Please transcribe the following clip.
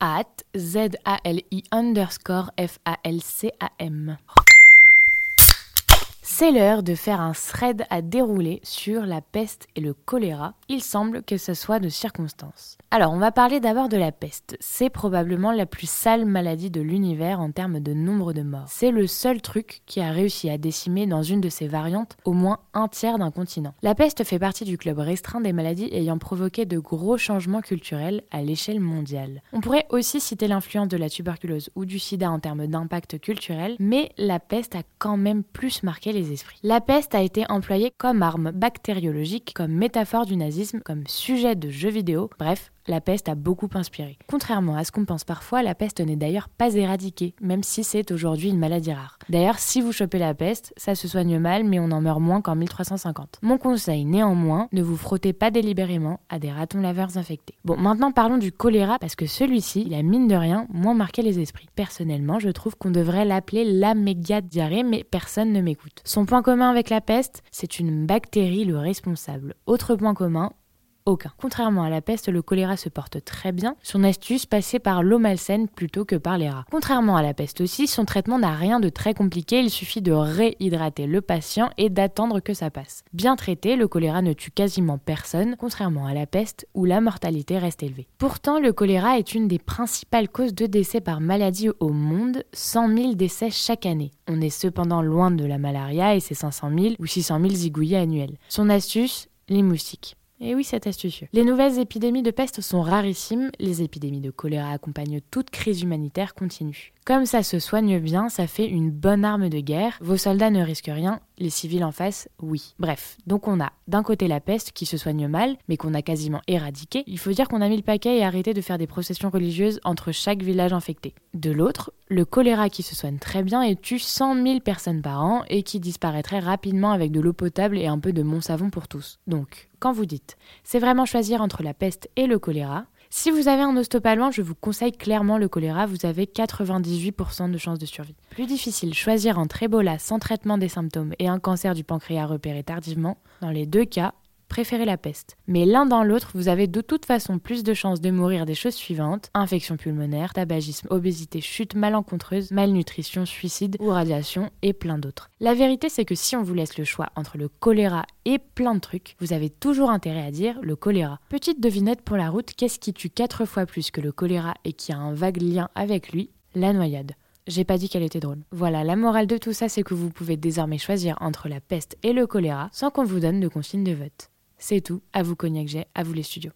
at Z-A-L-I underscore F-A-L-C-A-M. C'est l'heure de faire un thread à dérouler sur la peste et le choléra. Il semble que ce soit de circonstance. Alors, on va parler d'abord de la peste. C'est probablement la plus sale maladie de l'univers en termes de nombre de morts. C'est le seul truc qui a réussi à décimer dans une de ses variantes au moins un tiers d'un continent. La peste fait partie du club restreint des maladies ayant provoqué de gros changements culturels à l'échelle mondiale. On pourrait aussi citer l'influence de la tuberculose ou du sida en termes d'impact culturel, mais la peste a quand même plus marqué les La peste a été employée comme arme bactériologique, comme métaphore du nazisme, comme sujet de jeux vidéo, bref, la peste a beaucoup inspiré. Contrairement à ce qu'on pense parfois, la peste n'est d'ailleurs pas éradiquée, même si c'est aujourd'hui une maladie rare. D'ailleurs, si vous chopez la peste, ça se soigne mal, mais on en meurt moins qu'en 1350. Mon conseil, néanmoins, ne vous frottez pas délibérément à des ratons laveurs infectés. Bon, maintenant parlons du choléra, parce que celui-ci, il a mine de rien moins marqué les esprits. Personnellement, je trouve qu'on devrait l'appeler la méga diarrhée, mais personne ne m'écoute. Son point commun avec la peste, c'est une bactérie le responsable. Autre point commun, aucun. Contrairement à la peste, le choléra se porte très bien. Son astuce, passer par l'eau malsaine plutôt que par les rats. Contrairement à la peste aussi, son traitement n'a rien de très compliqué, il suffit de réhydrater le patient et d'attendre que ça passe. Bien traité, le choléra ne tue quasiment personne, contrairement à la peste où la mortalité reste élevée. Pourtant, le choléra est une des principales causes de décès par maladie au monde, 100 000 décès chaque année. On est cependant loin de la malaria et ses 500 000 ou 600 000 zigouillés annuels. Son astuce, les moustiques. Et oui, c'est astucieux. Les nouvelles épidémies de peste sont rarissimes, les épidémies de choléra accompagnent toute crise humanitaire continue. Comme ça se soigne bien, ça fait une bonne arme de guerre. Vos soldats ne risquent rien, les civils en face, oui. Bref, donc on a d'un côté la peste qui se soigne mal, mais qu'on a quasiment éradiquée. Il faut dire qu'on a mis le paquet et arrêté de faire des processions religieuses entre chaque village infecté. De l'autre, le choléra qui se soigne très bien et tue 100 000 personnes par an et qui disparaîtrait rapidement avec de l'eau potable et un peu de mon savon pour tous. Donc, quand vous dites, c'est vraiment choisir entre la peste et le choléra, si vous avez un loin, je vous conseille clairement le choléra, vous avez 98% de chances de survie. Plus difficile, choisir entre Ebola sans traitement des symptômes et un cancer du pancréas repéré tardivement. Dans les deux cas, préférez la peste. Mais l'un dans l'autre, vous avez de toute façon plus de chances de mourir des choses suivantes infection pulmonaire, tabagisme, obésité, chute malencontreuse, malnutrition, suicide ou radiation et plein d'autres. La vérité, c'est que si on vous laisse le choix entre le choléra et plein de trucs, vous avez toujours intérêt à dire le choléra. Petite devinette pour la route, qu'est-ce qui tue 4 fois plus que le choléra et qui a un vague lien avec lui? La noyade. J'ai pas dit qu'elle était drôle. Voilà, la morale de tout ça, c'est que vous pouvez désormais choisir entre la peste et le choléra sans qu'on vous donne de consigne de vote. C'est tout, à vous Cognac J, à vous les studios.